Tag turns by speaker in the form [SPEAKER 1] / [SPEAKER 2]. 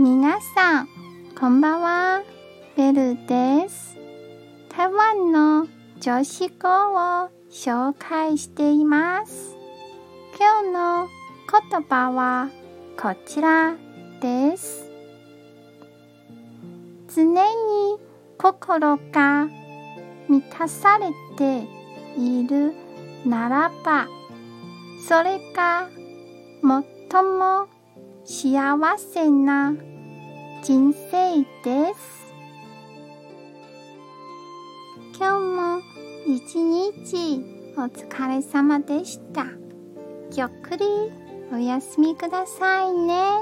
[SPEAKER 1] 皆さん、こんばんは。ベルです。台湾の女子語を紹介しています。今日の言葉はこちらです。常に心が満たされているならば、それが最も幸せな人生です。今日も一日お疲れ様でした。ゆっくりお休みくださいね。